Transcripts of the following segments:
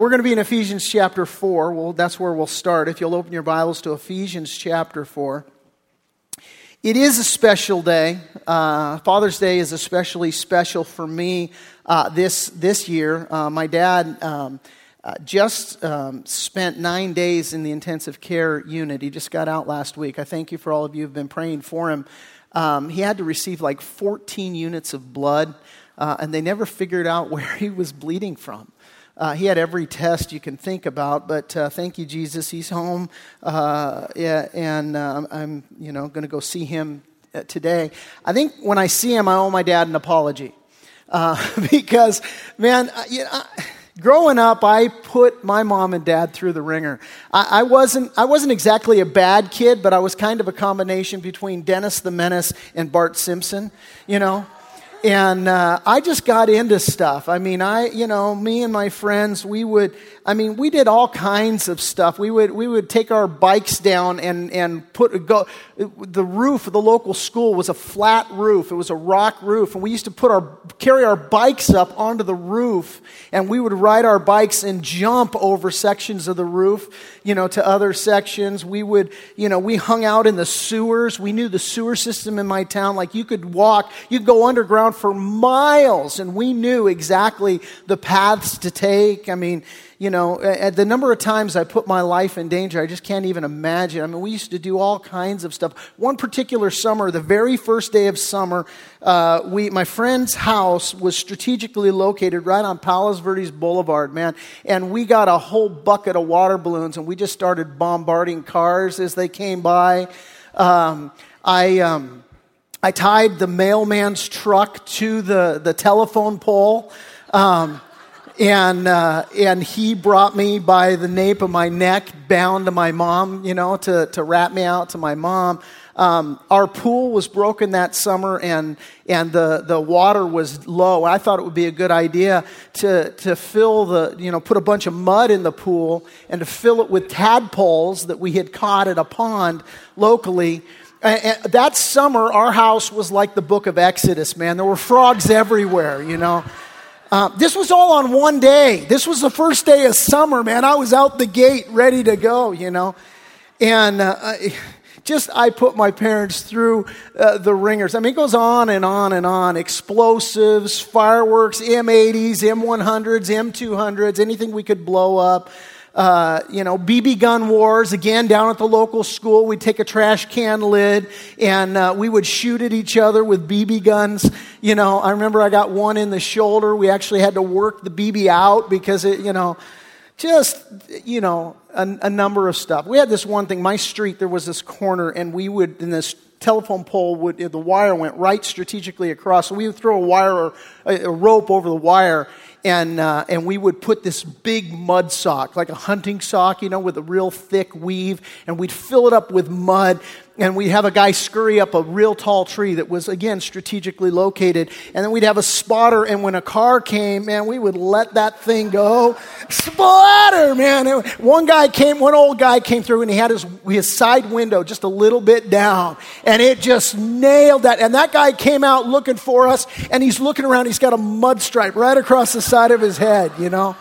We're going to be in Ephesians chapter 4. Well, that's where we'll start. If you'll open your Bibles to Ephesians chapter 4. It is a special day. Uh, Father's Day is especially special for me uh, this, this year. Uh, my dad um, uh, just um, spent nine days in the intensive care unit. He just got out last week. I thank you for all of you who have been praying for him. Um, he had to receive like 14 units of blood, uh, and they never figured out where he was bleeding from. Uh, he had every test you can think about, but uh, thank you, Jesus. He's home, uh, yeah, and uh, I'm, you know, going to go see him uh, today. I think when I see him, I owe my dad an apology uh, because, man, you know, growing up, I put my mom and dad through the ringer. I, I, wasn't, I wasn't exactly a bad kid, but I was kind of a combination between Dennis the Menace and Bart Simpson, you know and uh, I just got into stuff. I mean, I, you know, me and my friends, we would, I mean, we did all kinds of stuff. We would, we would take our bikes down and, and put, go, the roof of the local school was a flat roof. It was a rock roof. And we used to put our, carry our bikes up onto the roof and we would ride our bikes and jump over sections of the roof, you know, to other sections. We would, you know, we hung out in the sewers. We knew the sewer system in my town. Like you could walk, you could go underground around for miles and we knew exactly the paths to take. I mean, you know, at the number of times I put my life in danger, I just can't even imagine. I mean, we used to do all kinds of stuff. One particular summer, the very first day of summer, uh, we, my friend's house was strategically located right on Palos Verdes Boulevard, man. And we got a whole bucket of water balloons and we just started bombarding cars as they came by. Um, I, um, I tied the mailman's truck to the, the telephone pole. Um, and, uh, and he brought me by the nape of my neck, bound to my mom, you know, to, to rat me out to my mom. Um, our pool was broken that summer and, and the, the water was low. I thought it would be a good idea to, to fill the, you know, put a bunch of mud in the pool and to fill it with tadpoles that we had caught at a pond locally and that summer, our house was like the book of Exodus, man. There were frogs everywhere, you know. Uh, this was all on one day. This was the first day of summer, man. I was out the gate ready to go, you know. And uh, just, I put my parents through uh, the ringers. I mean, it goes on and on and on. Explosives, fireworks, M80s, M100s, M200s, anything we could blow up uh, you know, BB gun wars, again, down at the local school. We'd take a trash can lid and uh, we would shoot at each other with BB guns. You know, I remember I got one in the shoulder. We actually had to work the BB out because it, you know, just, you know, a, a number of stuff. We had this one thing, my street, there was this corner and we would, in this telephone pole would the wire went right strategically across. So we would throw a wire or a, rope over the wire and, uh, and we would put this big mud sock, like a hunting sock, you know, with a real thick weave, and we'd fill it up with mud, and we'd have a guy scurry up a real tall tree that was, again, strategically located, and then we'd have a spotter, and when a car came, man, we would let that thing go. Splatter, man. One guy came, one old guy came through, and he had his, his side window just a little bit down, and it just nailed that, and that guy came out looking for us, and he's looking around, he's got a mud stripe right across the side of his head, you know.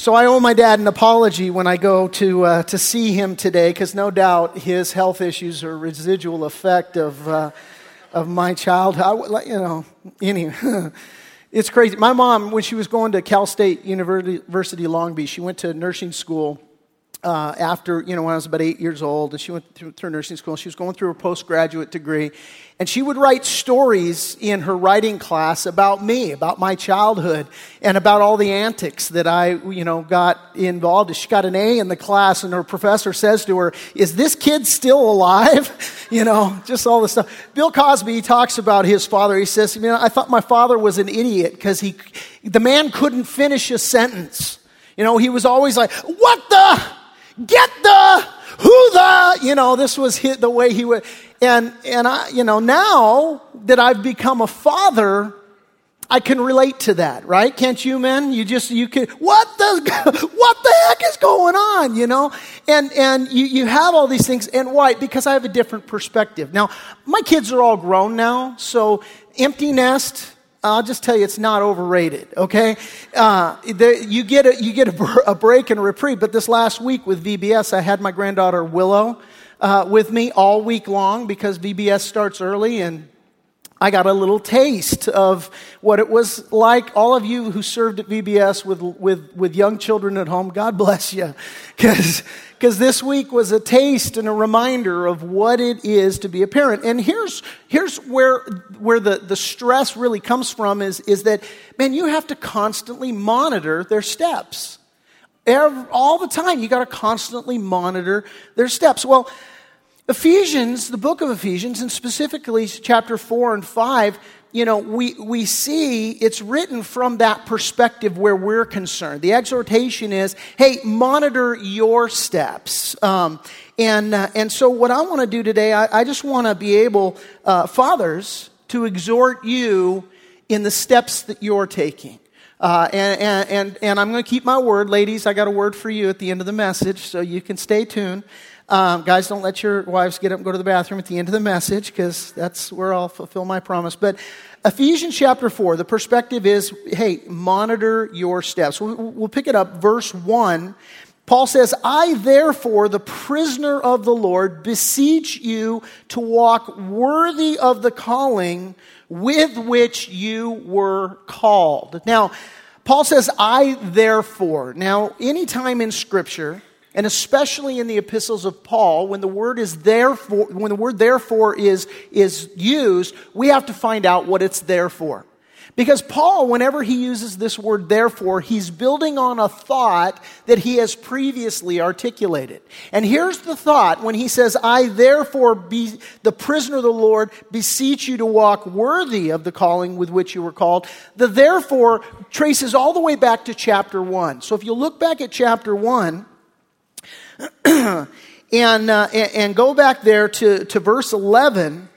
So I owe my dad an apology when I go to, uh, to see him today, because no doubt his health issues are a residual effect of, uh, of my childhood. you know, anyway, it's crazy. My mom, when she was going to Cal State University Long Beach, she went to nursing school uh, after, you know, when I was about eight years old, and she went through, through nursing school. She was going through her postgraduate degree, and she would write stories in her writing class about me, about my childhood, and about all the antics that I, you know, got involved in. She got an A in the class, and her professor says to her, Is this kid still alive? you know, just all this stuff. Bill Cosby talks about his father. He says, You know, I thought my father was an idiot because he, the man couldn't finish a sentence. You know, he was always like, What the? Get the? Who the? You know, this was hit the way he would. And, and I, you know, now that I've become a father, I can relate to that, right? Can't you, men? You just, you can, what the, what the heck is going on, you know? And, and you, you have all these things. And why? Because I have a different perspective. Now, my kids are all grown now, so empty nest, I'll just tell you, it's not overrated. Okay, uh, the, you get a, you get a, a, break and a reprieve. But this last week with VBS, I had my granddaughter Willow uh, with me all week long because VBS starts early, and I got a little taste of what it was like. All of you who served at VBS with with with young children at home, God bless you, because this week was a taste and a reminder of what it is to be a parent. And here's, here's where, where the, the stress really comes from is, is that, man, you have to constantly monitor their steps. Every, all the time, you got to constantly monitor their steps. Well, Ephesians, the book of Ephesians, and specifically chapter 4 and 5, you know, we, we see it's written from that perspective where we're concerned. The exhortation is, hey, monitor your steps. Um, and, uh, and so, what I want to do today, I, I just want to be able, uh, fathers, to exhort you in the steps that you're taking. Uh, and, and, and, and I'm going to keep my word. Ladies, I got a word for you at the end of the message, so you can stay tuned. Um, guys, don't let your wives get up and go to the bathroom at the end of the message because that's where I'll fulfill my promise. But Ephesians chapter 4, the perspective is hey, monitor your steps. We'll pick it up, verse 1. Paul says, I therefore, the prisoner of the Lord, beseech you to walk worthy of the calling with which you were called. Now, Paul says, I therefore. Now, anytime in Scripture, and especially in the epistles of Paul, when the word is therefore, when the word therefore is, is used, we have to find out what it's there for. Because Paul, whenever he uses this word therefore, he's building on a thought that he has previously articulated. And here's the thought when he says, I therefore be the prisoner of the Lord, beseech you to walk worthy of the calling with which you were called. The therefore traces all the way back to chapter 1. So if you look back at chapter 1, and, uh, and go back there to, to verse 11.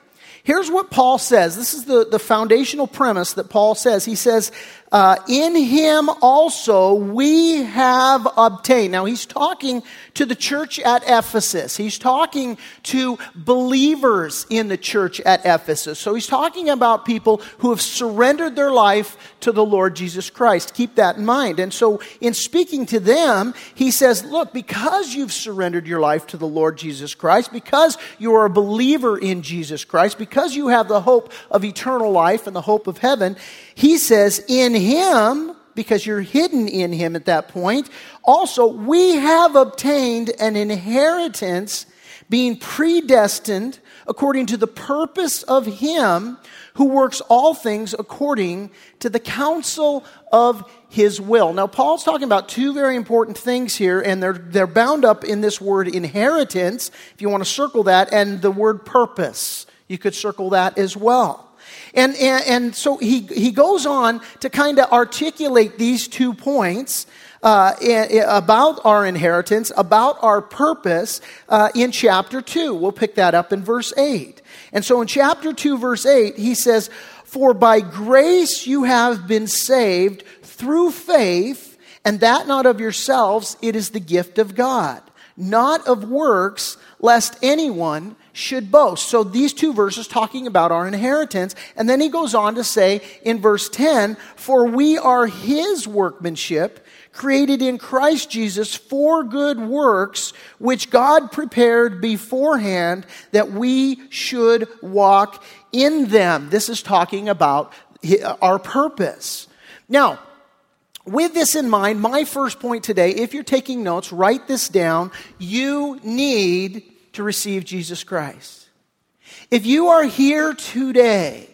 Here's what Paul says. This is the, the foundational premise that Paul says. He says, uh, in him also we have obtained. Now he's talking to the church at Ephesus. He's talking to believers in the church at Ephesus. So he's talking about people who have surrendered their life to the Lord Jesus Christ. Keep that in mind. And so in speaking to them, he says, look, because you've surrendered your life to the Lord Jesus Christ, because you are a believer in Jesus Christ, because you have the hope of eternal life and the hope of heaven, he says, in him, because you're hidden in him at that point, also we have obtained an inheritance being predestined according to the purpose of him who works all things according to the counsel of his will. Now, Paul's talking about two very important things here, and they're, they're bound up in this word inheritance, if you want to circle that, and the word purpose. You could circle that as well. And, and, and so he, he goes on to kind of articulate these two points uh, about our inheritance, about our purpose uh, in chapter 2. We'll pick that up in verse 8. And so in chapter 2, verse 8, he says, For by grace you have been saved through faith, and that not of yourselves, it is the gift of God, not of works, lest anyone should boast. So these two verses talking about our inheritance. And then he goes on to say in verse 10, For we are his workmanship, created in Christ Jesus for good works, which God prepared beforehand that we should walk in them. This is talking about our purpose. Now, with this in mind, my first point today, if you're taking notes, write this down. You need to receive Jesus Christ. If you are here today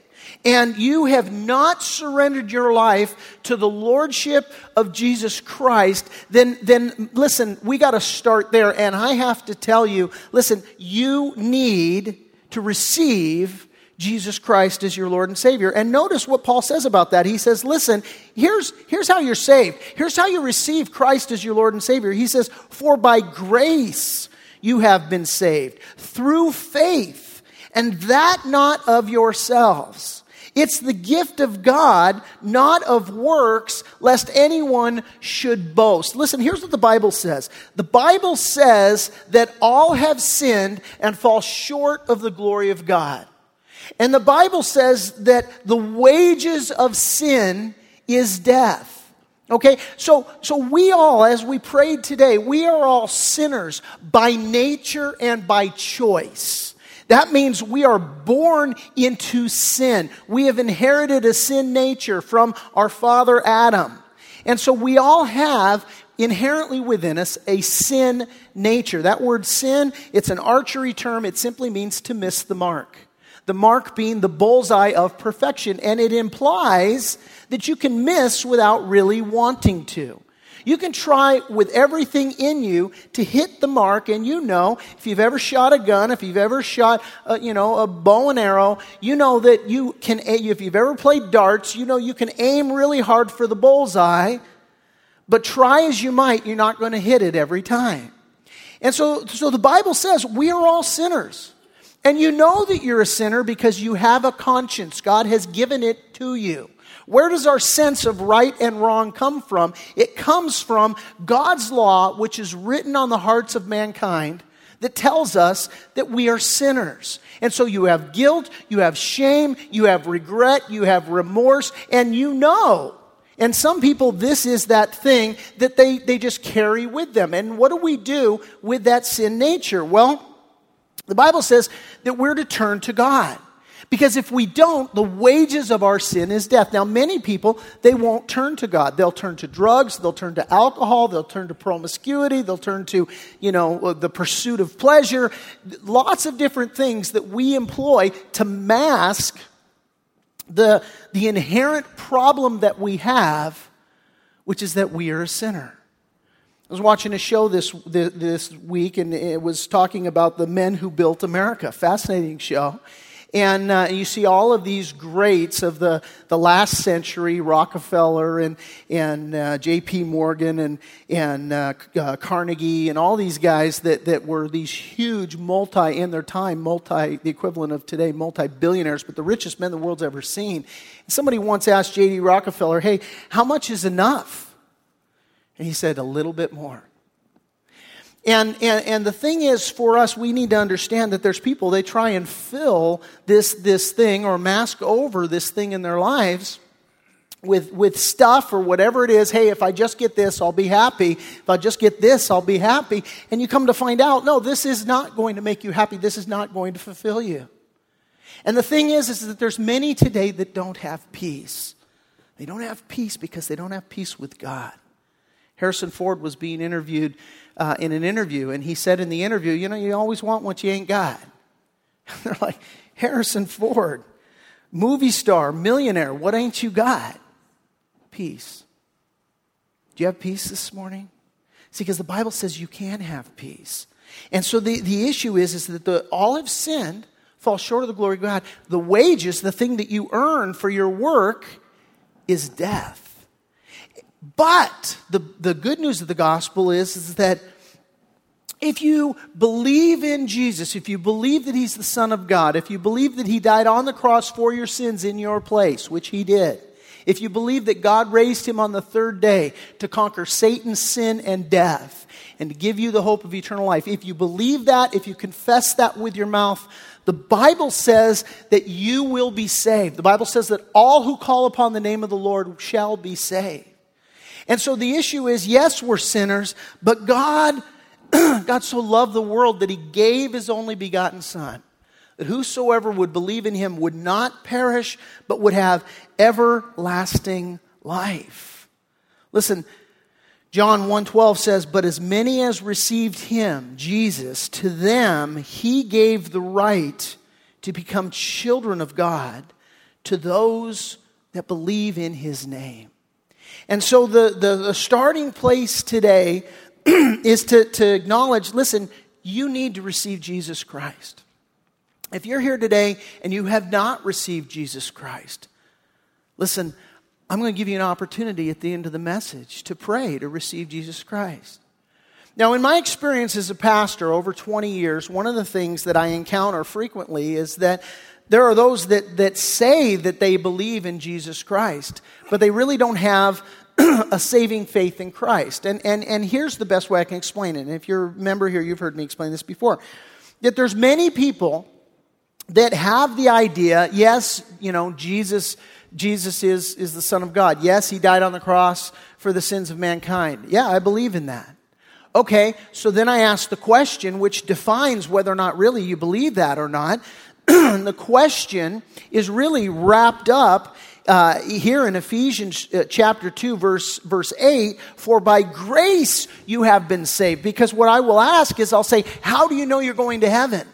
and you have not surrendered your life to the lordship of Jesus Christ, then, then listen, we got to start there. And I have to tell you, listen, you need to receive Jesus Christ as your Lord and Savior. And notice what Paul says about that. He says, listen, here's, here's how you're saved. Here's how you receive Christ as your Lord and Savior. He says, for by grace you have been saved through faith, and that not of yourselves. It's the gift of God, not of works, lest anyone should boast. Listen, here's what the Bible says. The Bible says that all have sinned and fall short of the glory of God. And the Bible says that the wages of sin is death. Okay, so, so we all, as we prayed today, we are all sinners by nature and by choice. That means we are born into sin. We have inherited a sin nature from our father Adam. And so we all have inherently within us a sin nature. That word sin, it's an archery term. It simply means to miss the mark the mark being the bullseye of perfection. And it implies that you can miss without really wanting to. You can try with everything in you to hit the mark, and you know, if you've ever shot a gun, if you've ever shot, a, you know, a bow and arrow, you know that you can, if you've ever played darts, you know you can aim really hard for the bullseye, but try as you might, you're not going to hit it every time. And so, so the Bible says we are all sinners. And you know that you're a sinner because you have a conscience. God has given it to you. Where does our sense of right and wrong come from? It comes from God's law, which is written on the hearts of mankind, that tells us that we are sinners. And so you have guilt, you have shame, you have regret, you have remorse, and you know. And some people, this is that thing that they, they just carry with them. And what do we do with that sin nature? Well, the Bible says that we're to turn to God. Because if we don't, the wages of our sin is death. Now, many people, they won't turn to God. They'll turn to drugs, they'll turn to alcohol, they'll turn to promiscuity, they'll turn to, you know, uh, the pursuit of pleasure. Lots of different things that we employ to mask the, the inherent problem that we have, which is that we are a sinner. I was watching a show this, this week, and it was talking about the men who built America. Fascinating show. And uh, you see all of these greats of the, the last century Rockefeller and, and uh, J.P. Morgan and, and uh, uh, Carnegie and all these guys that, that were these huge multi, in their time, multi, the equivalent of today, multi billionaires, but the richest men the world's ever seen. And somebody once asked J.D. Rockefeller, hey, how much is enough? And he said, a little bit more. And, and, and the thing is, for us, we need to understand that there's people, they try and fill this, this thing or mask over this thing in their lives with, with stuff or whatever it is. Hey, if I just get this, I'll be happy. If I just get this, I'll be happy. And you come to find out, no, this is not going to make you happy. This is not going to fulfill you. And the thing is, is that there's many today that don't have peace. They don't have peace because they don't have peace with God. Harrison Ford was being interviewed uh, in an interview, and he said in the interview, You know, you always want what you ain't got. They're like, Harrison Ford, movie star, millionaire, what ain't you got? Peace. Do you have peace this morning? See, because the Bible says you can have peace. And so the, the issue is, is that the, all have sinned, fall short of the glory of God. The wages, the thing that you earn for your work, is death. But the, the good news of the gospel is, is that if you believe in Jesus, if you believe that He's the Son of God, if you believe that He died on the cross for your sins in your place, which He did, if you believe that God raised Him on the third day to conquer Satan's sin and death and to give you the hope of eternal life, if you believe that, if you confess that with your mouth, the Bible says that you will be saved. The Bible says that all who call upon the name of the Lord shall be saved. And so the issue is yes, we're sinners, but God, God so loved the world that he gave his only begotten Son, that whosoever would believe in him would not perish, but would have everlasting life. Listen, John 1:12 says, "But as many as received him, Jesus, to them he gave the right to become children of God to those that believe in his name." And so the, the, the starting place today is to, to acknowledge listen, you need to receive Jesus Christ. If you're here today and you have not received Jesus Christ, listen, I'm going to give you an opportunity at the end of the message to pray to receive Jesus Christ. Now, in my experience as a pastor over 20 years, one of the things that I encounter frequently is that there are those that, that say that they believe in Jesus Christ, but they really don't have a saving faith in Christ. And, and, and here's the best way I can explain it. And if you're a member here, you've heard me explain this before. That there's many people that have the idea, yes, you know, Jesus, Jesus is, is the Son of God. Yes, he died on the cross for the sins of mankind. Yeah, I believe in that. Okay, so then I ask the question, which defines whether or not really you believe that or not. the question is really wrapped up uh, here in Ephesians uh, chapter 2, verse, verse 8, for by grace you have been saved. Because what I will ask is, I'll say, How do you know you're going to heaven?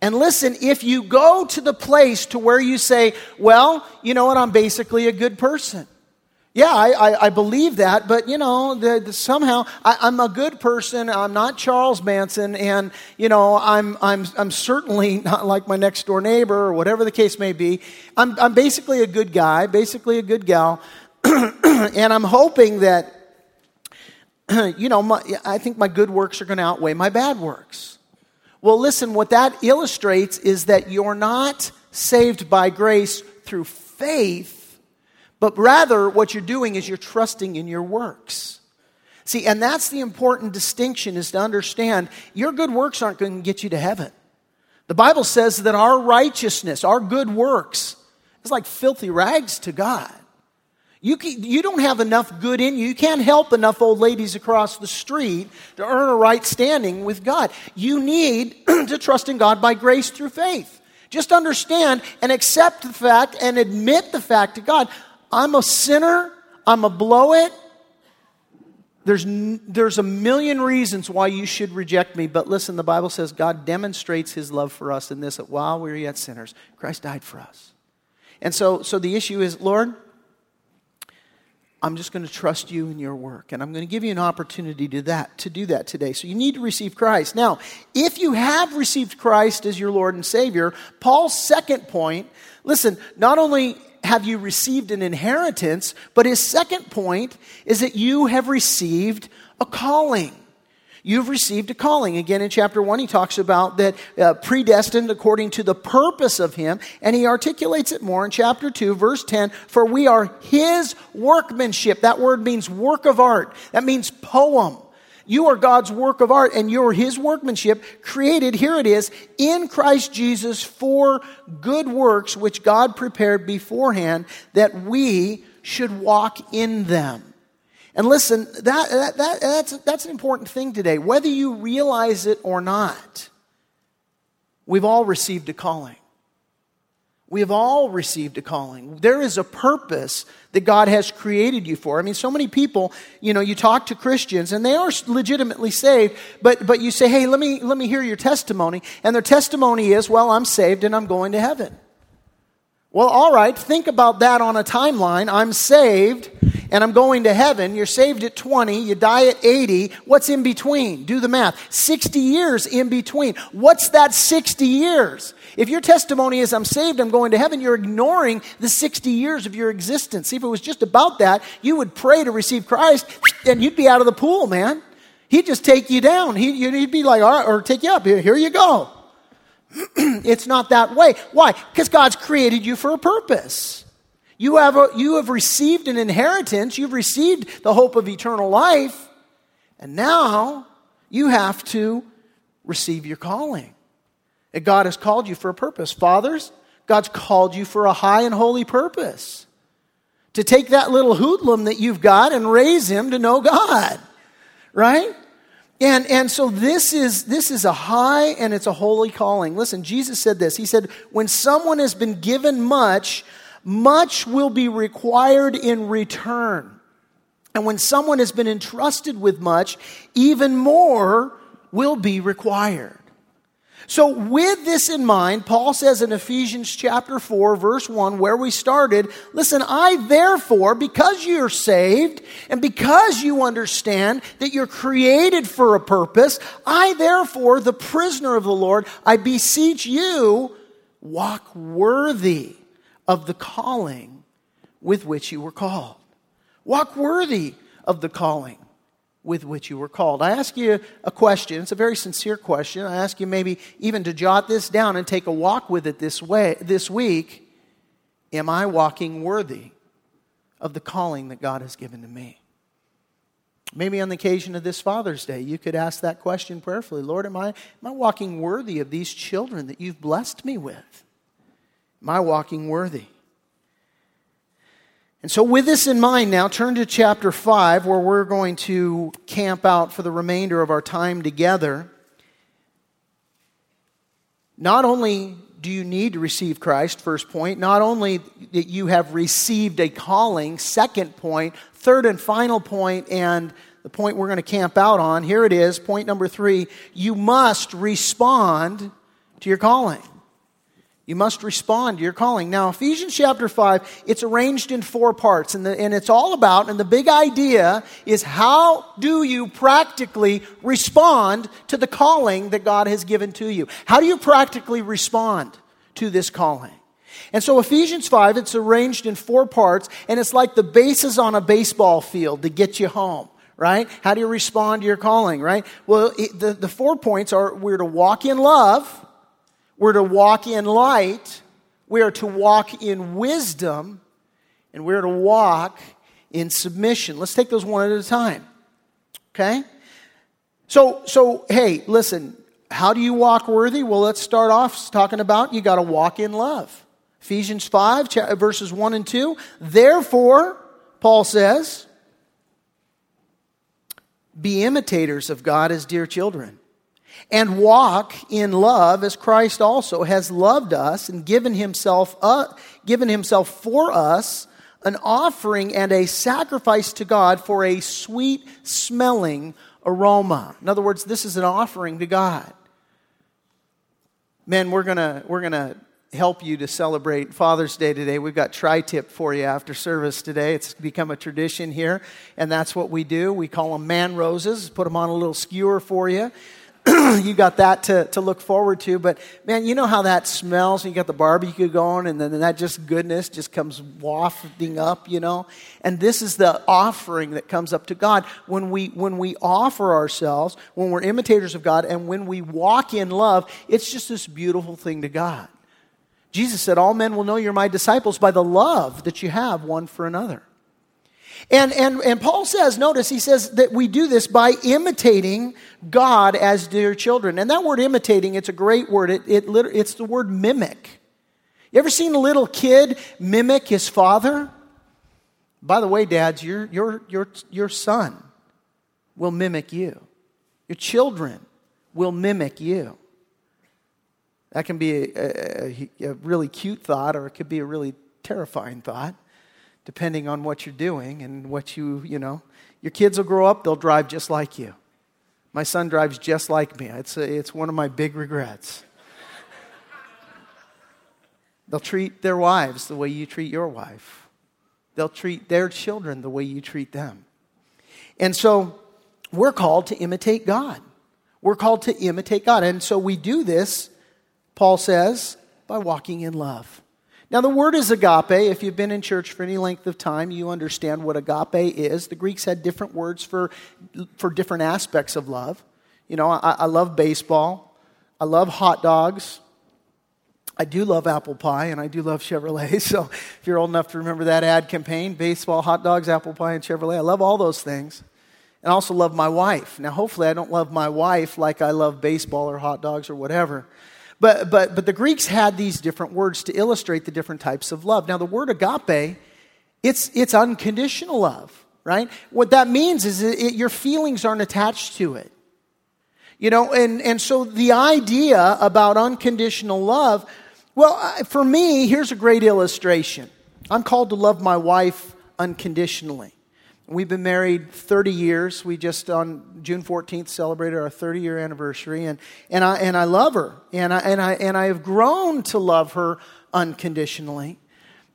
And listen, if you go to the place to where you say, Well, you know what, I'm basically a good person. Yeah, I, I, I believe that, but you know, the, the, somehow I, am a good person. I'm not Charles Manson, and you know, I'm, I'm, I'm certainly not like my next door neighbor or whatever the case may be. I'm, I'm basically a good guy, basically a good gal, and I'm hoping that, you know, my, I think my good works are going to outweigh my bad works. Well, listen, what that illustrates is that you're not saved by grace through faith but rather, what you're doing is you're trusting in your works. See, and that's the important distinction is to understand your good works aren't going to get you to heaven. The Bible says that our righteousness, our good works, is like filthy rags to God. You, can, you don't have enough good in you. You can't help enough old ladies across the street to earn a right standing with God. You need to trust in God by grace through faith. Just understand and accept the fact and admit the fact to God I'm a sinner, I'm a blow it. There's, there's a million reasons why you should reject me, but listen, the Bible says God demonstrates his love for us in this that while we were yet sinners, Christ died for us. And so, so the issue is, Lord, I'm just going to trust you in your work. And I'm going to give you an opportunity to that, to do that today. So you need to receive Christ. Now, if you have received Christ as your Lord and Savior, Paul's second point, listen, not only have you received an inheritance, but his second point is that you have received a calling. You've received a calling. Again, in chapter 1, he talks about that uh, predestined according to the purpose of him, and he articulates it more in chapter 2, verse 10 For we are his workmanship. That word means work of art, that means poem. You are God's work of art and you're His workmanship created, here it is, in Christ Jesus for good works which God prepared beforehand that we should walk in them. And listen, that, that, that, that's, that's an important thing today. Whether you realize it or not, we've all received a calling. We have all received a calling. There is a purpose that God has created you for. I mean, so many people, you know, you talk to Christians and they are legitimately saved, but, but you say, hey, let me, let me hear your testimony. And their testimony is, well, I'm saved and I'm going to heaven. Well, all right, think about that on a timeline. I'm saved and I'm going to heaven. You're saved at 20, you die at 80. What's in between? Do the math. 60 years in between. What's that 60 years? If your testimony is, I'm saved, I'm going to heaven, you're ignoring the 60 years of your existence. If it was just about that, you would pray to receive Christ and you'd be out of the pool, man. He'd just take you down. He'd, he'd be like, all right, or take you up. Here, here you go. it's not that way. Why? Because God's created you for a purpose. You have, a, you have received an inheritance, you've received the hope of eternal life, and now you have to receive your calling. And God has called you for a purpose. Fathers, God's called you for a high and holy purpose. To take that little hoodlum that you've got and raise him to know God. Right? And, and so this is, this is a high and it's a holy calling. Listen, Jesus said this. He said, when someone has been given much, much will be required in return. And when someone has been entrusted with much, even more will be required. So, with this in mind, Paul says in Ephesians chapter 4, verse 1, where we started, listen, I therefore, because you're saved and because you understand that you're created for a purpose, I therefore, the prisoner of the Lord, I beseech you, walk worthy of the calling with which you were called. Walk worthy of the calling with which you were called. I ask you a question. It's a very sincere question. I ask you maybe even to jot this down and take a walk with it this way this week. Am I walking worthy of the calling that God has given to me? Maybe on the occasion of this Father's Day, you could ask that question prayerfully Lord, am I, am I walking worthy of these children that you've blessed me with? Am I walking worthy? And so, with this in mind, now turn to chapter 5, where we're going to camp out for the remainder of our time together. Not only do you need to receive Christ, first point, not only that you have received a calling, second point, third and final point, and the point we're going to camp out on, here it is, point number three, you must respond to your calling. You must respond to your calling. Now, Ephesians chapter 5, it's arranged in four parts, and, the, and it's all about, and the big idea is how do you practically respond to the calling that God has given to you? How do you practically respond to this calling? And so Ephesians 5, it's arranged in four parts, and it's like the bases on a baseball field to get you home right? How do you respond to your calling, right? Well, it, the, the four points are we're to walk in love, we're to walk in light, we are to walk in wisdom, and we're to walk in submission. Let's take those one at a time. Okay? So, so hey, listen, how do you walk worthy? Well, let's start off talking about you got to walk in love. Ephesians 5, verses 1 and 2. Therefore, Paul says, be imitators of God as dear children and walk in love as Christ also has loved us and given himself uh, given himself for us an offering and a sacrifice to God for a sweet smelling aroma. In other words, this is an offering to God. Men, we're going we're going to help you to celebrate Father's Day today. We've got tri tip for you after service today. It's become a tradition here, and that's what we do. We call them man roses, put them on a little skewer for you. you got that to, to look forward to. But man, you know how that smells. You got the barbecue going, and then that just goodness just comes wafting up, you know. And this is the offering that comes up to God when we when we offer ourselves, when we're imitators of God, and when we walk in love. It's just this beautiful thing to God. Jesus said, "All men will know you're my disciples by the love that you have one for another." And, and, and Paul says, notice, he says that we do this by imitating God as dear children. And that word imitating, it's a great word. It, it, it's the word mimic. You ever seen a little kid mimic his father? By the way, dads, your, your, your, your son will mimic you. Your children will mimic you. That can be a, a, a really cute thought, or it could be a really terrifying thought depending on what you're doing and what you, you know. Your kids will grow up, they'll drive just like you. My son drives just like me. It's, a, it's one of my big regrets. they'll treat their wives the way you treat your wife, they'll treat their children the way you treat them. And so we're called to imitate God. We're called to imitate God. And so we do this, Paul says, by walking in love. Now, the word is agape. If you've been in church for any length of time, you understand what agape is. The Greeks had different words for, for different aspects of love. You know, I, I love baseball, I love hot dogs. I do love apple pie and I do love Chevrolet. So if you're old enough to remember that ad campaign baseball, hot dogs, apple pie, and Chevrolet, I love all those things. And I also love my wife. Now, hopefully, I don't love my wife like I love baseball or hot dogs or whatever. But, but, but the Greeks had these different words to illustrate the different types of love. Now, the word agape, it's, it's unconditional love, right? What that means is it, it, your feelings aren't attached to it. You know, and, and so the idea about unconditional love, well, for me, here's a great illustration. I'm called to love my wife unconditionally. We've been married 30 years. We just on June 14th celebrated our 30 year anniversary, and, and, I, and I love her. And I, and, I, and I have grown to love her unconditionally.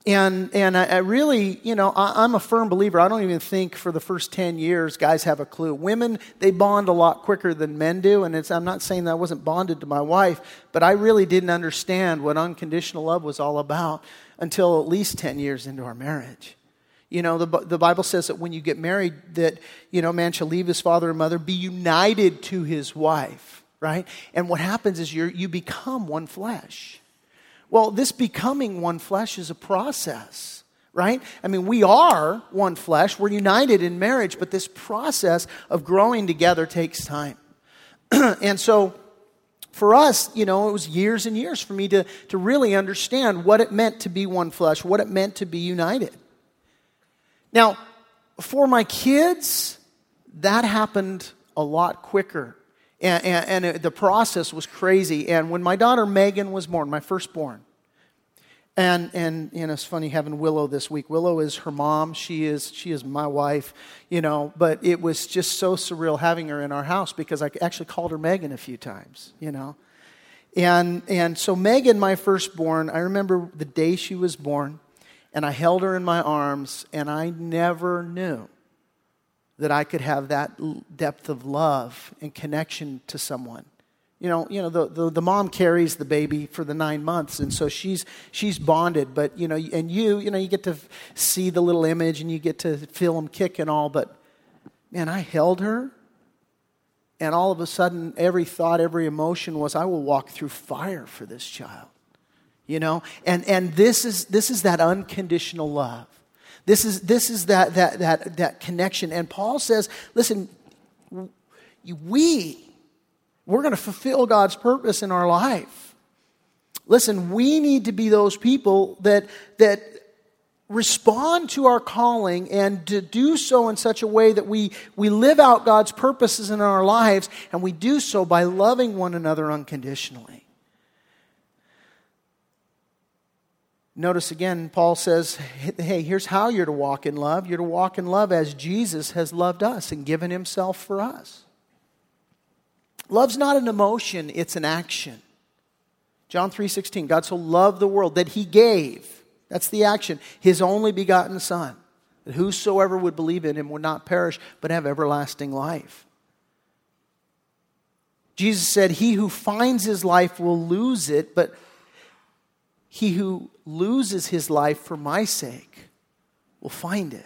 And, and I, I really, you know, I, I'm a firm believer. I don't even think for the first 10 years guys have a clue. Women, they bond a lot quicker than men do. And it's, I'm not saying that I wasn't bonded to my wife, but I really didn't understand what unconditional love was all about until at least 10 years into our marriage. You know, the, the Bible says that when you get married, that, you know, man shall leave his father and mother, be united to his wife, right? And what happens is you you become one flesh. Well, this becoming one flesh is a process. right? I mean, we are one flesh, we're united in marriage, but this process of growing together takes time. and so, for us, you know, it was years and years for me to, to really understand what it meant to be one flesh, what it meant to be united. Now, for my kids, that happened a lot quicker. And, and, and the process was crazy. And when my daughter Megan was born, my firstborn, and, and you know, it's funny having Willow this week. Willow is her mom. She is, she is my wife, you know, but it was just so surreal having her in our house because I actually called her Megan a few times, you know. And, and so Megan, my firstborn, I remember the day she was born, and I held her in my arms, and I never knew that I could have that depth of love and connection to someone you know, you know the, the, the, mom carries the baby for the nine months, and so she's, she's bonded. But, you know, and you, you know, you get to see the little image and you get to feel them kick and all. But, man, I held her, and all of a sudden, every thought, every emotion was, I will walk through fire for this child. You know? And, and this, is, this is that unconditional love. This is, this is that, that, that, that connection. And Paul says, listen, we we're going to fulfill God's purpose in our life. Listen, we need to be those people that, that respond to our calling and to do so in such a way that we, we live out God's purposes in our lives, and we do so by loving one another unconditionally. Notice again, Paul says, hey, here's how you're to walk in love. You're to walk in love as Jesus has loved us and given himself for us. Love's not an emotion, it's an action. John 3:16 God so loved the world that he gave that's the action his only begotten son that whosoever would believe in him would not perish but have everlasting life. Jesus said he who finds his life will lose it but he who loses his life for my sake will find it.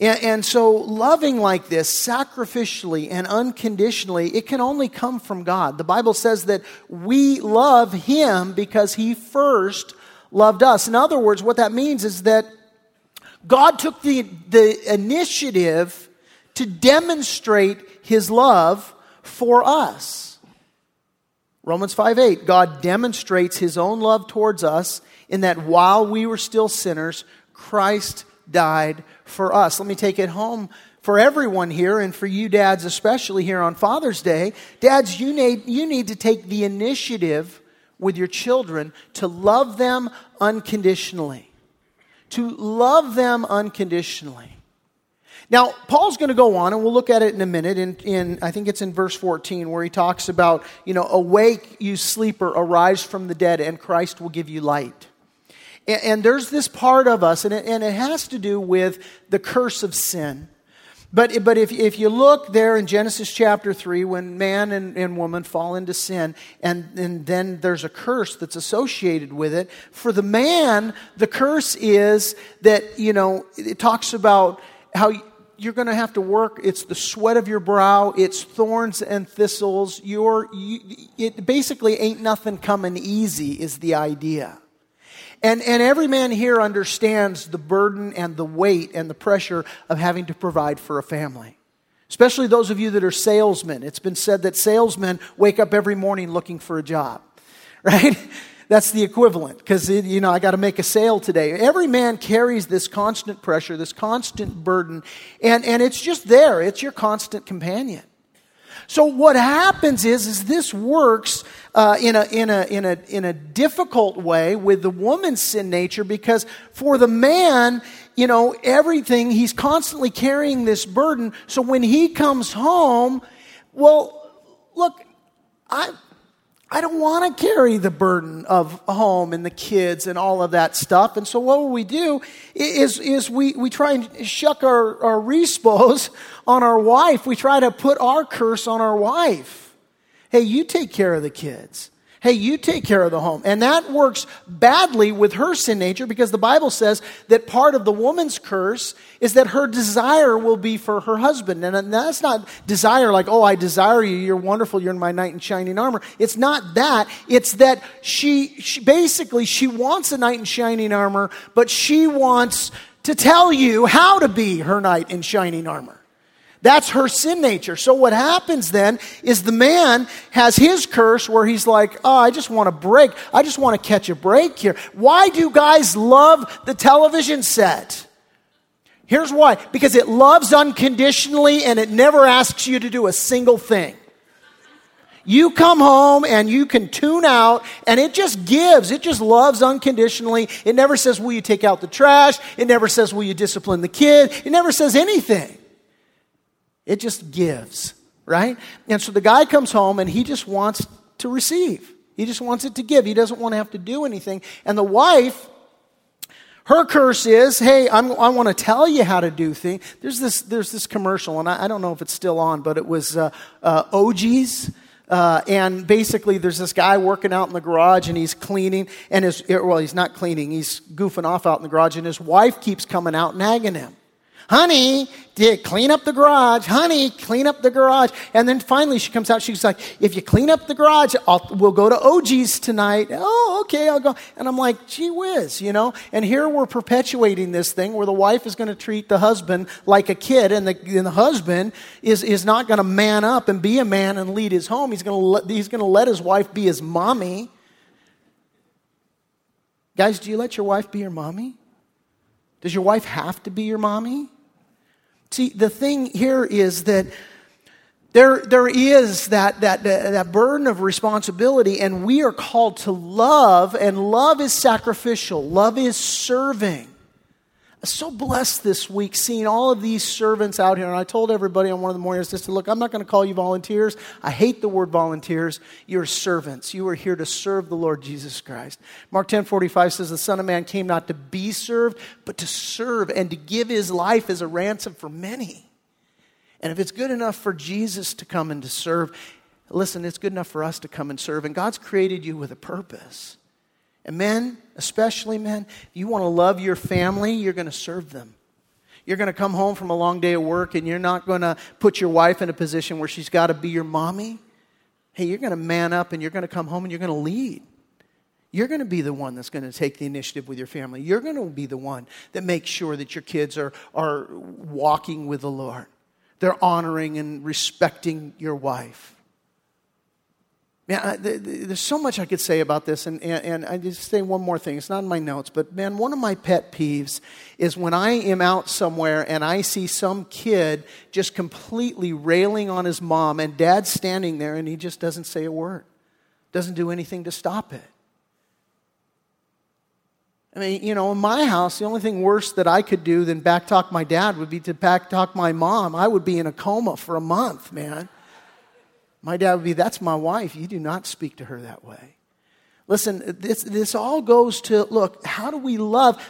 And, and, so, loving like this, sacrificially and unconditionally, it can only come from God. The Bible says that we love Him because He first loved us. In other words, what that means is that God took the, the initiative to demonstrate His love for us. Romans 5 8, God demonstrates His own love towards us in that while we were still sinners, Christ died for us. Let me take it home for everyone here and for you dads especially here on Father's Day. Dads, you need, you need to take the initiative with your children to love them unconditionally. To love them unconditionally. Now, Paul's going to go on, and we'll look at it in a minute. In, in, I think it's in verse 14, where he talks about, you know, awake, you sleeper, arise from the dead, and Christ will give you light. And, and there's this part of us, and it, and it has to do with the curse of sin. But, but if, if you look there in Genesis chapter 3, when man and, and woman fall into sin, and, and then there's a curse that's associated with it, for the man, the curse is that, you know, it talks about how you're going to have to work. It's the sweat of your brow. It's thorns and thistles. You're, you, it basically ain't nothing coming easy, is the idea. And, and every man here understands the burden and the weight and the pressure of having to provide for a family. Especially those of you that are salesmen. It's been said that salesmen wake up every morning looking for a job, right? That's the equivalent because, you know, I got to make a sale today. Every man carries this constant pressure, this constant burden, and, and it's just there. It's your constant companion. So what happens is, is this works uh, in, a, in, a, in, a, in a difficult way with the woman's sin nature because for the man, you know, everything, he's constantly carrying this burden. So when he comes home, well, look, I, I don't want to carry the burden of home and the kids and all of that stuff. And so what we do is, is we, we try and shuck our, our respos on our wife. We try to put our curse on our wife. Hey, you take care of the kids. Hey, you take care of the home. And that works badly with her sin nature because the Bible says that part of the woman's curse is that her desire will be for her husband. And that's not desire like, oh, I desire you, you're wonderful, you're in my knight in shining armor. It's not that. It's that she, she basically, she wants a knight in shining armor, but she wants to tell you how to be her knight in shining armor. That's her sin nature. So what happens then is the man has his curse where he's like, oh, I just want to break. I just want to catch a break here. Why do guys love the television set? Here's why. Because it loves unconditionally and it never asks you to do a single thing. You come home and you can tune out and it just gives. It just loves unconditionally. It never says, will you take out the trash? It never says, will you discipline the kid? It never says anything. It just gives, right? And so the guy comes home and he just wants to receive. He just wants it to give. He doesn't want to have to do anything. And the wife, her curse is, hey, I'm, i want to tell you how to do things. There's this, there's this commercial, and I, I don't know if it's still on, but it was uh, uh, OG's. Uh, and basically, there's this guy working out in the garage and he's cleaning, and his, well, he's not cleaning, he's goofing off out in the garage, and his wife keeps coming out nagging him. Honey, clean up the garage. Honey, clean up the garage. And then finally she comes out. She's like, if you clean up the garage, I'll, we'll go to OG's tonight. Oh, okay, I'll go. And I'm like, gee whiz, you know? And here we're perpetuating this thing where the wife is going to treat the husband like a kid and the, and the husband is, is not going to man up and be a man and lead his home. He's going to he's going to let his wife be his mommy. Guys, do you let your wife be your mommy? Does your wife have to be your mommy? See, the thing here is that there, there is that, that, that burden of responsibility, and we are called to love, and love is sacrificial, love is serving so blessed this week seeing all of these servants out here. And I told everybody on one of the mornings, just to look, I'm not going to call you volunteers. I hate the word volunteers. You're servants. You are here to serve the Lord Jesus Christ. Mark 10 45 says, The Son of Man came not to be served, but to serve and to give his life as a ransom for many. And if it's good enough for Jesus to come and to serve, listen, it's good enough for us to come and serve. And God's created you with a purpose. And men, especially men, if you want to love your family, you're going to serve them. You're going to come home from a long day of work and you're not going to put your wife in a position where she's got to be your mommy. Hey, you're going to man up and you're going to come home and you're going to lead. You're going to be the one that's going to take the initiative with your family. You're going to be the one that makes sure that your kids are, are walking with the Lord. They're honoring and respecting your wife. Man, there's so much I could say about this, and, and, and, I just say one more thing. It's not in my notes, but man, one of my pet peeves is when I am out somewhere and I see some kid just completely railing on his mom, and dad's standing there and he just doesn't say a word, doesn't do anything to stop it. I mean, you know, in my house, the only thing worse that I could do than backtalk my dad would be to backtalk my mom. I would be in a coma for a month, man. My dad would be, That's my wife. You do not speak to her that way. Listen, this, this all goes to look, how do we love?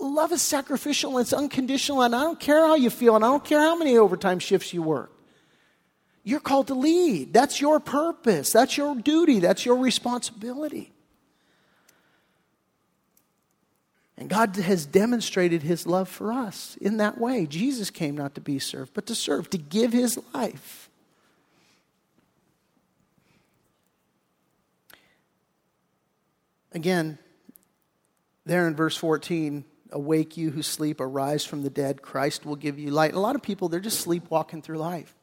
Love is sacrificial and it's unconditional, and I don't care how you feel, and I don't care how many overtime shifts you work. You're called to lead. That's your purpose. That's your duty. That's your responsibility. And God has demonstrated his love for us in that way. Jesus came not to be served, but to serve, to give his life. Again, there in verse 14, awake you who sleep, arise from the dead, Christ will give you light. A lot of people, they're just sleepwalking through life.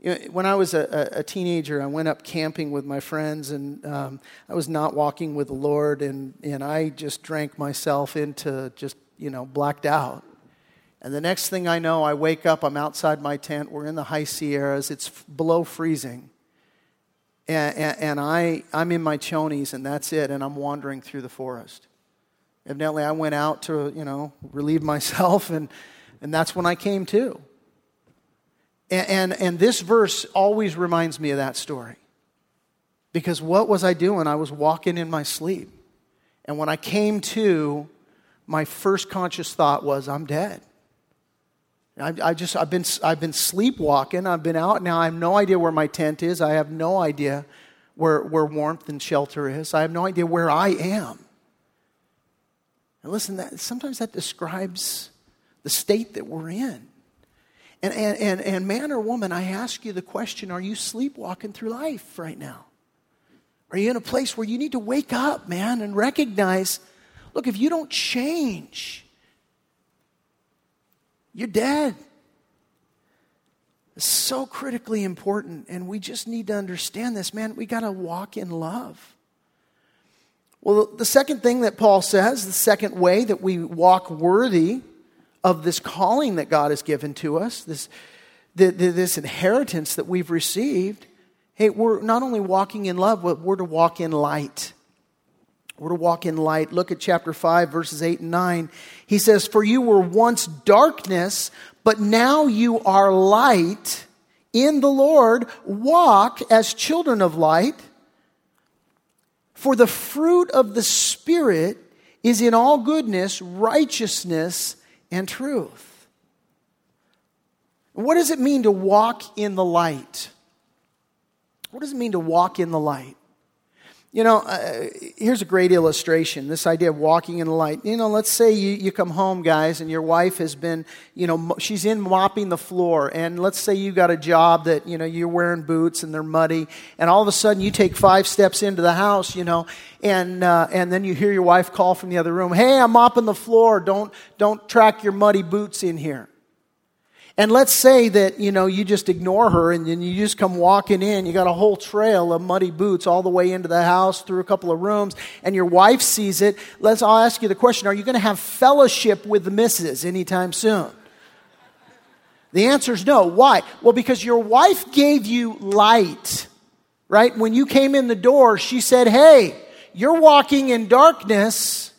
You know, when I was a, a, teenager, I went up camping with my friends, and um, I was not walking with the Lord, and, and I just drank myself into just, you know, blacked out. And the next thing I know, I wake up, I'm outside my tent, we're in the high Sierras, it's below freezing and, and, and I, I'm in my chonies, and that's it, and I'm wandering through the forest. Evidently, I went out to, you know, relieve myself, and, and that's when I came to. And, and, and this verse always reminds me of that story. Because what was I doing? I was walking in my sleep. And when I came to, my first conscious thought was, I'm dead. I, I just, I've been, I've been sleepwalking. I've been out now. I have no idea where my tent is. I have no idea where, where warmth and shelter is. I have no idea where I am. And listen, that, sometimes that describes the state that we're in. And, and, and, and man or woman, I ask you the question are you sleepwalking through life right now? Are you in a place where you need to wake up, man, and recognize look, if you don't change, you're dead. It's so critically important, and we just need to understand this, man. We got to walk in love. Well, the second thing that Paul says, the second way that we walk worthy of this calling that God has given to us, this, this inheritance that we've received, hey, we're not only walking in love, but we're to walk in light. We're to walk in light. Look at chapter 5, verses 8 and 9. He says, For you were once darkness, but now you are light in the Lord. Walk as children of light. For the fruit of the Spirit is in all goodness, righteousness, and truth. What does it mean to walk in the light? What does it mean to walk in the light? You know, uh, here's a great illustration this idea of walking in the light. You know, let's say you, you come home, guys, and your wife has been, you know, she's in mopping the floor. And let's say you got a job that, you know, you're wearing boots and they're muddy. And all of a sudden you take five steps into the house, you know, and, uh, and then you hear your wife call from the other room, Hey, I'm mopping the floor. Don't, don't track your muddy boots in here. And let's say that, you know, you just ignore her and then you just come walking in. You got a whole trail of muddy boots all the way into the house through a couple of rooms and your wife sees it. Let's, I'll ask you the question, are you going to have fellowship with the missus anytime soon? The answer is no. Why? Well, because your wife gave you light, right? When you came in the door, she said, Hey, you're walking in darkness.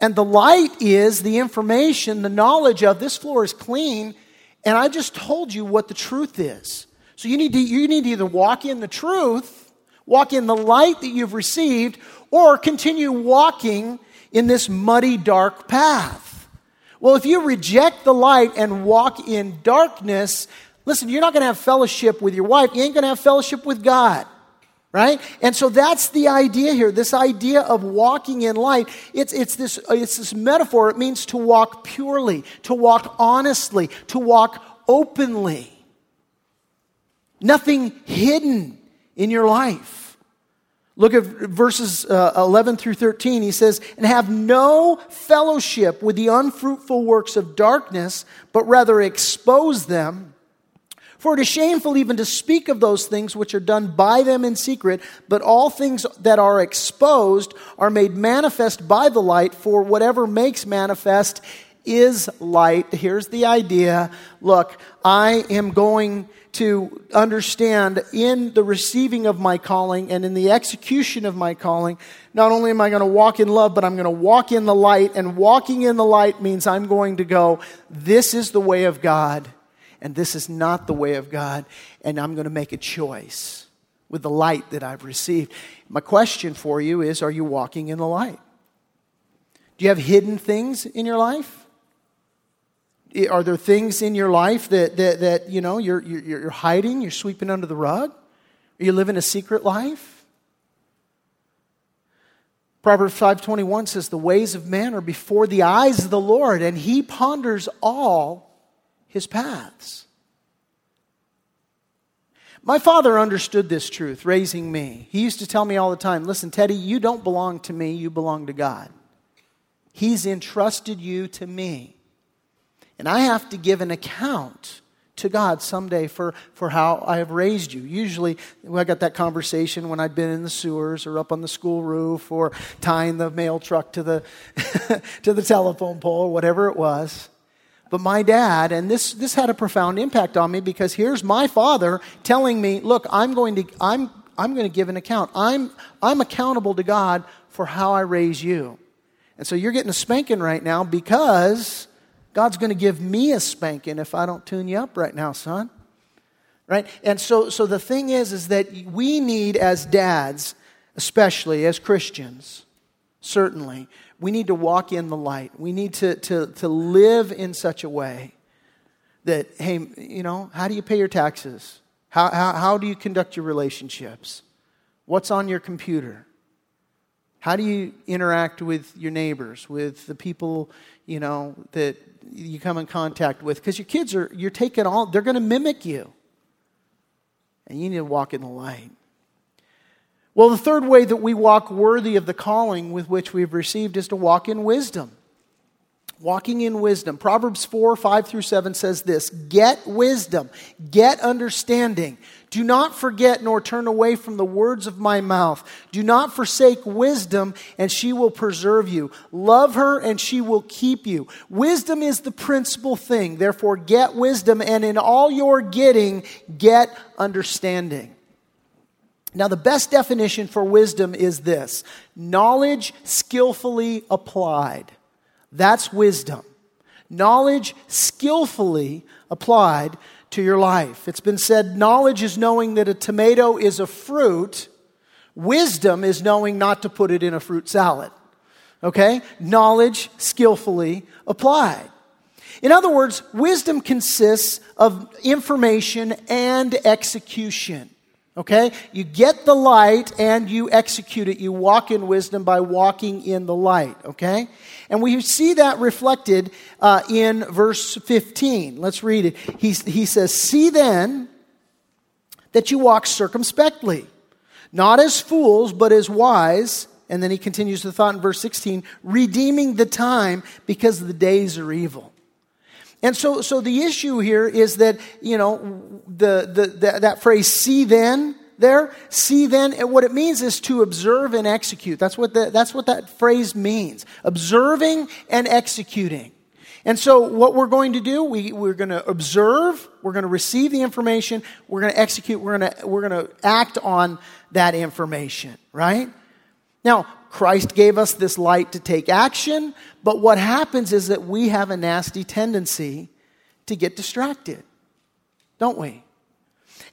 And the light is the information, the knowledge of this floor is clean and I just told you what the truth is. So you need to, you need to either walk in the truth, walk in the light that you've received, or continue walking in this muddy, dark path. Well, if you reject the light and walk in darkness, listen, you're not going to have fellowship with your wife. You ain't going to have fellowship with God right? And so that's the idea here this idea of walking in light. It's, it's, this, it's this metaphor. It means to walk purely to walk honestly to walk openly. Nothing hidden in your life. Look at verses uh, 11 through 13 he says and have no fellowship with the unfruitful works of darkness but rather expose them for it is shameful even to speak of those things which are done by them in secret, but all things that are exposed are made manifest by the light, for whatever makes manifest is light. Here's the idea. Look, I am going to understand in the receiving of my calling and in the execution of my calling, not only am I going to walk in love, but I'm going to walk in the light. And walking in the light means I'm going to go, this is the way of God and this is not the way of God, and I'm going to make a choice with the light that I've received. My question for you is Are you walking in the light? Do you have hidden things in your life? Are there things in your life that, that, that you know, you're, you're, you're hiding, you're sweeping under the rug? Are you living a secret life? Proverbs 5:21 says the ways of man are before the eyes of the Lord and he ponders all his paths. My father understood this truth, raising me. He used to tell me all the time listen, Teddy, you don't belong to me, you belong to God. He's entrusted you to me. And I have to give an account to God someday for, for how I have raised you. Usually, I got that conversation when I'd been in the sewers or up on the school roof or tying the mail truck to the, to the telephone pole, or whatever it was. But my dad, and this, this had a profound impact on me because here's my father telling me, look, I'm going to, I'm, I'm going to give an account. I'm, I'm accountable to God for how I raise you. And so you're getting a spanking right now because God's going to give me a spanking if I don't tune you up right now, son. Right? And so, so the thing is, is that we need as dads, especially as Christians, certainly, we need to walk in the light. We need to, to, to live in such a way that, hey, you know, how do you pay your taxes? How, how, how do you conduct your relationships? What's on your computer? How do you interact with your neighbors, with the people, you know, that you come in contact with? Because your kids are, you're taking all, they're going to mimic you. And you need to walk in the light. Well, the third way that we walk worthy of the calling with which we've received is to walk in wisdom. Walking in wisdom. Proverbs 4 5 through 7 says this Get wisdom, get understanding. Do not forget nor turn away from the words of my mouth. Do not forsake wisdom, and she will preserve you. Love her, and she will keep you. Wisdom is the principal thing. Therefore, get wisdom, and in all your getting, get understanding. Now, the best definition for wisdom is this knowledge skillfully applied. That's wisdom. Knowledge skillfully applied to your life. It's been said knowledge is knowing that a tomato is a fruit, wisdom is knowing not to put it in a fruit salad. Okay? Knowledge skillfully applied. In other words, wisdom consists of information and execution. Okay? You get the light and you execute it. You walk in wisdom by walking in the light. Okay? And we see that reflected uh, in verse 15. Let's read it. He, he says, See then that you walk circumspectly, not as fools, but as wise. And then he continues the thought in verse 16, redeeming the time because the days are evil. And so, so the issue here is that, you know, the, the, the, that phrase, see then, there, see then, and what it means is to observe and execute. That's what, the, that's what that phrase means. Observing and executing. And so, what we're going to do, we, we're going to observe, we're going to receive the information, we're going to execute, we're going to, we're going to act on that information, right? Now, Christ gave us this light to take action, but what happens is that we have a nasty tendency to get distracted, don't we?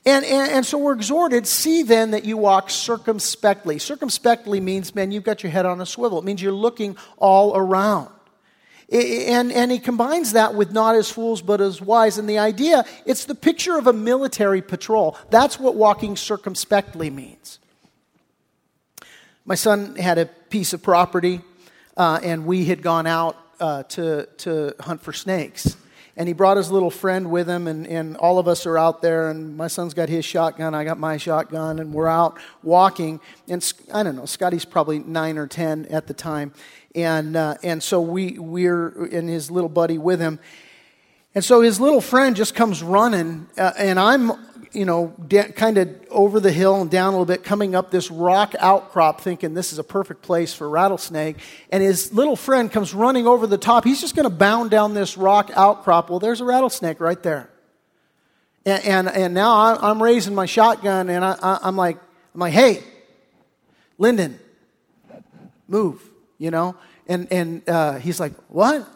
And, and, and, so we're exhorted, see then that you walk circumspectly. Circumspectly means, man, you've got your head on a swivel. It means you're looking all around. And, and he combines that with not as fools but as wise. And the idea, it's the picture of a military patrol. That's what walking circumspectly means. My son had a piece of property, uh, and we had gone out uh, to, to hunt for snakes. And he brought his little friend with him, and, and all of us are out there. And my son's got his shotgun, I got my shotgun, and we're out walking. And I don't know, Scotty's probably nine or ten at the time. And, uh, and so we, we're, and his little buddy with him. And so his little friend just comes running, uh, and I'm you know, de- kind of over the hill and down a little bit, coming up this rock outcrop, thinking this is a perfect place for rattlesnake. And his little friend comes running over the top. He's just going to bound down this rock outcrop. Well, there's a rattlesnake right there. And, and, and now I'm raising my shotgun, and I, am like, I'm like, hey, Lyndon, move, you know? And, and uh, he's like, what?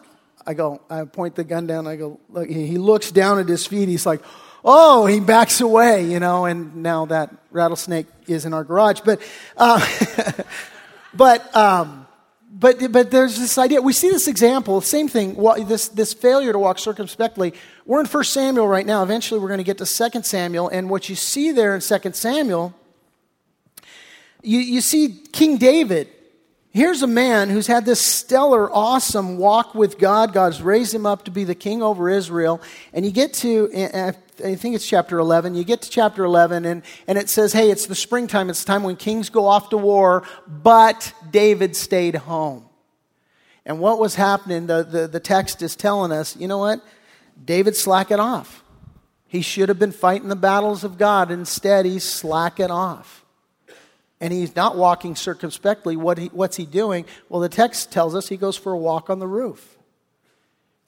I go, I point the gun down. I go, look, he looks down at his feet. He's like, oh, he backs away, you know, and now that rattlesnake is in our garage. But, uh, but, um, but, but there's this idea. We see this example, same thing, this, this failure to walk circumspectly. We're in 1 Samuel right now. Eventually, we're going to get to 2 Samuel. And what you see there in 2 Samuel, you, you see King David Here's a man who's had this stellar, awesome walk with God. God's raised him up to be the king over Israel. And you get to, I think it's chapter 11. You get to chapter 11, and, and it says, hey, it's the springtime. It's the time when kings go off to war, but David stayed home. And what was happening, the, the, the text is telling us, you know what? David slacking off. He should have been fighting the battles of God. Instead, he's slacking off and he's not walking circumspectly. What he, what's he doing? Well, the text tells us he goes for a walk on the roof.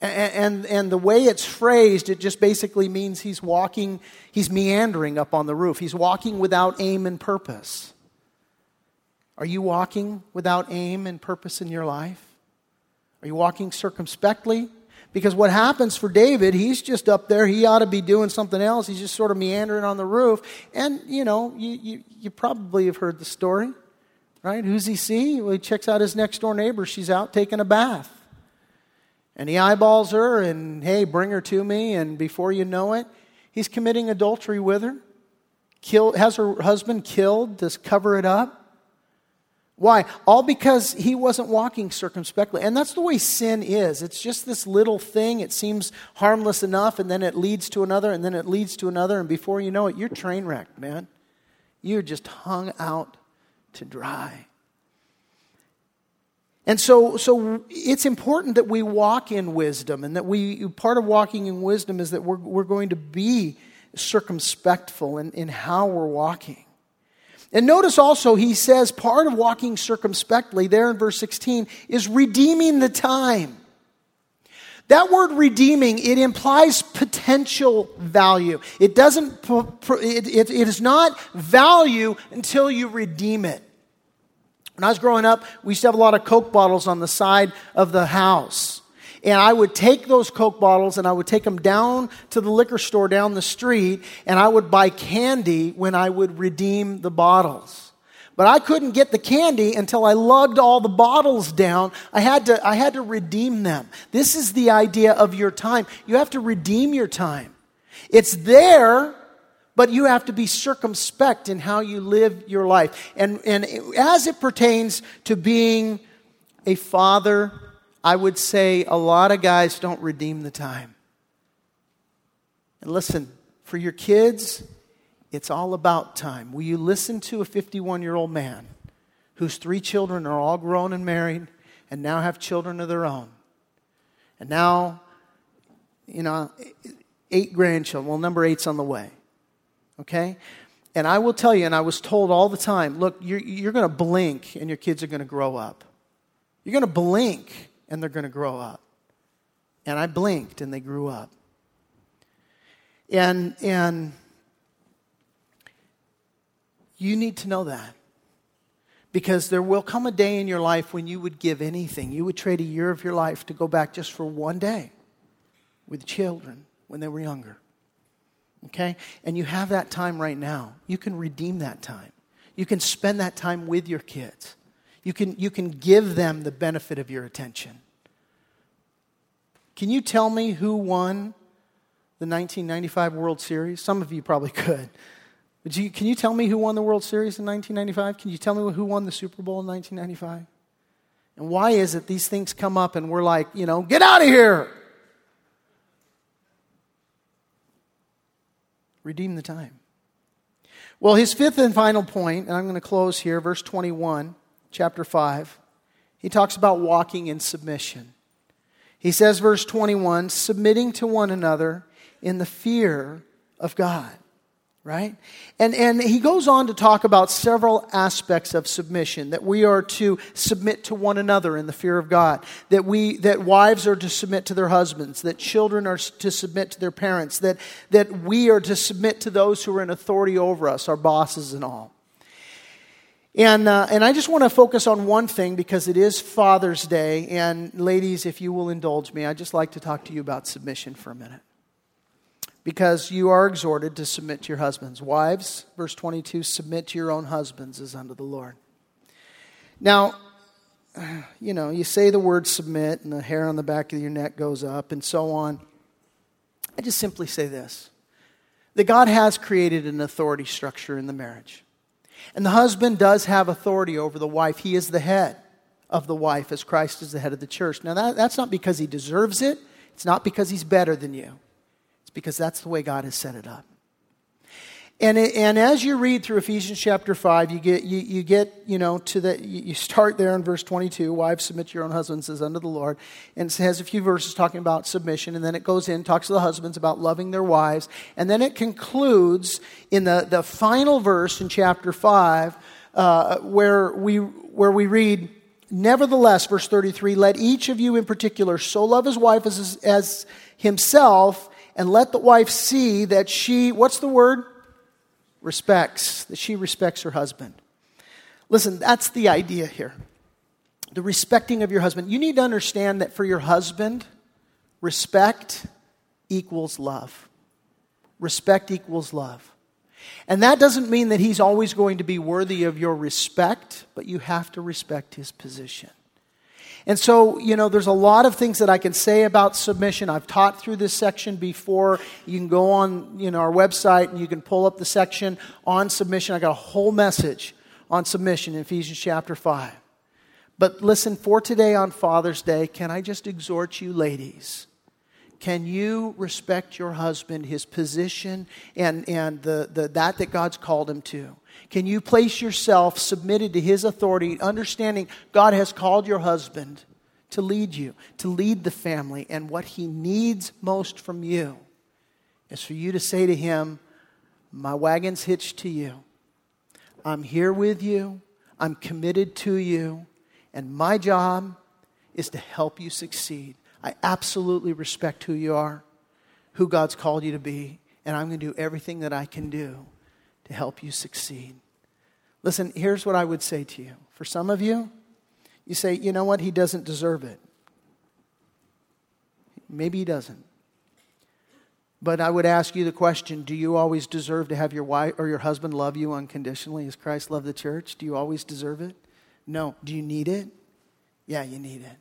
And, and, and, the way it's phrased, it just basically means he's walking, he's meandering up on the roof. He's walking without aim and purpose. Are you walking without aim and purpose in your life? Are you walking circumspectly? Because what happens for David, he's just up there. He ought to be doing something else. He's just sort of meandering on the roof. And, you know, you, you, you probably have heard the story, right? Who's he see? Well, he checks out his next door neighbor. She's out taking a bath. And he eyeballs her and, hey, bring her to me. And before you know it, he's committing adultery with her. killed, has her husband killed to cover it up. Why? All because he wasn't walking circumspectly. And that's the way sin is. It's just this little thing. It seems harmless enough, and then it leads to another, and then it leads to another, and before you know it, you're train wrecked, man. You're just hung out to dry. And so, so it's important that we walk in wisdom, and that we, part of walking in wisdom is that we're, we're going to be circumspectful in, in how we're walking. And notice also, he says part of walking circumspectly, there in verse 16, is redeeming the time. That word redeeming, it implies potential value. It doesn't, it, it, it is not value until you redeem it. When I was growing up, we used to have a lot of Coke bottles on the side of the house. And I would take those Coke bottles and I would take them down to the liquor store down the street and I would buy candy when I would redeem the bottles. But I couldn't get the candy until I lugged all the bottles down. I had to, I had to redeem them. This is the idea of your time. You have to redeem your time. It's there, but you have to be circumspect in how you live your life. And, and as it pertains to being a father I would say a lot of guys don't redeem the time. And listen, for your kids, it's all about time. Will you listen to a 51 year old man whose three children are all grown and married and now have children of their own? And now, you know, eight grandchildren. Well, number eight's on the way. Okay? And I will tell you, and I was told all the time look, you're, you're going to blink and your kids are going to grow up. You're going to blink and they're going to grow up. And I blinked and they grew up. And, and you need to know that. Because there will come a day in your life when you would give anything. You would trade a year of your life to go back just for one day with children when they were younger. Okay? And you have that time right now. You can redeem that time. You can spend that time with your kids. You can, you can give them the benefit of your attention. Can you tell me who won the 1995 World Series? Some of you probably could. But you, can you tell me who won the World Series in 1995? Can you tell me who won the Super Bowl in 1995? And why is it these things come up and we're like, you know, get out of here? Redeem the time. Well, his fifth and final point, and I'm going to close here, verse 21, chapter 5. He talks about walking in submission. He says, verse 21, submitting to one another in the fear of God. Right? And, and he goes on to talk about several aspects of submission that we are to submit to one another in the fear of God, that, we, that wives are to submit to their husbands, that children are to submit to their parents, that, that we are to submit to those who are in authority over us, our bosses and all. And, uh, and I just want to focus on one thing because it is Father's Day. And ladies, if you will indulge me, I'd just like to talk to you about submission for a minute. Because you are exhorted to submit to your husbands. Wives, verse 22, submit to your own husbands as unto the Lord. Now, you know, you say the word submit and the hair on the back of your neck goes up and so on. I just simply say this that God has created an authority structure in the marriage. And the husband does have authority over the wife. He is the head of the wife, as Christ is the head of the church. Now, that, that's not because he deserves it, it's not because he's better than you, because that's the way God has set it up. And, and as you read through Ephesians chapter 5, you get, you, you get, you know, to the, you start there in verse 22, wives submit your own husbands as unto the Lord. And it has a few verses talking about submission. And then it goes in, talks to the husbands about loving their wives. And then it concludes in the, the final verse in chapter 5, uh, where, we, where we read, Nevertheless, verse 33, let each of you in particular so love his wife as, as himself, and let the wife see that she, what's the word? respects, that she respects her husband. Listen, that's the idea here. The respecting of your husband. You need to understand that for your husband, respect equals love. Respect equals love. And that doesn't mean that he's always going to be worthy of your respect, but you have to respect his position. And so, you know, there's a lot of things that I can say about submission. I've taught through this section before. You can go on, you know, our website and you can pull up the section on submission. I got a whole message on submission in Ephesians chapter 5. But listen, for today on Father's Day, can I just exhort you, ladies? Can you respect your husband, his position, and, and the, the, that that God's called him to? Can you place yourself submitted to his authority, understanding God has called your husband to lead you, to lead the family, and what he needs most from you is for you to say to him, My wagon's hitched to you. I'm here with you. I'm committed to you. And my job is to help you succeed. I absolutely respect who you are, who God's called you to be, and I'm going to do everything that I can do to help you succeed. Listen, here's what I would say to you. For some of you, you say, you know what, he doesn't deserve it. Maybe he doesn't. But I would ask you the question do you always deserve to have your wife or your husband love you unconditionally as Christ loved the church? Do you always deserve it? No. Do you need it? Yeah, you need it.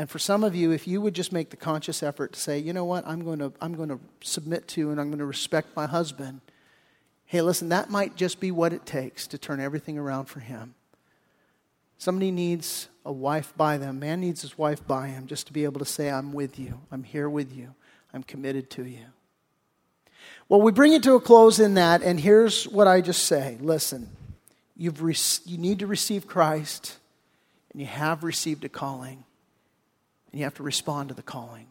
And for some of you, if you would just make the conscious effort to say, you know what, I'm going to, I'm going to submit to and I'm going to respect my husband, hey, listen, that might just be what it takes to turn everything around for him. Somebody needs a wife by them. Man needs his wife by him just to be able to say, I'm with you. I'm here with you. I'm committed to you. Well, we bring it to a close in that, and here's what I just say listen, you've re- you need to receive Christ, and you have received a calling, and you have to respond to the calling.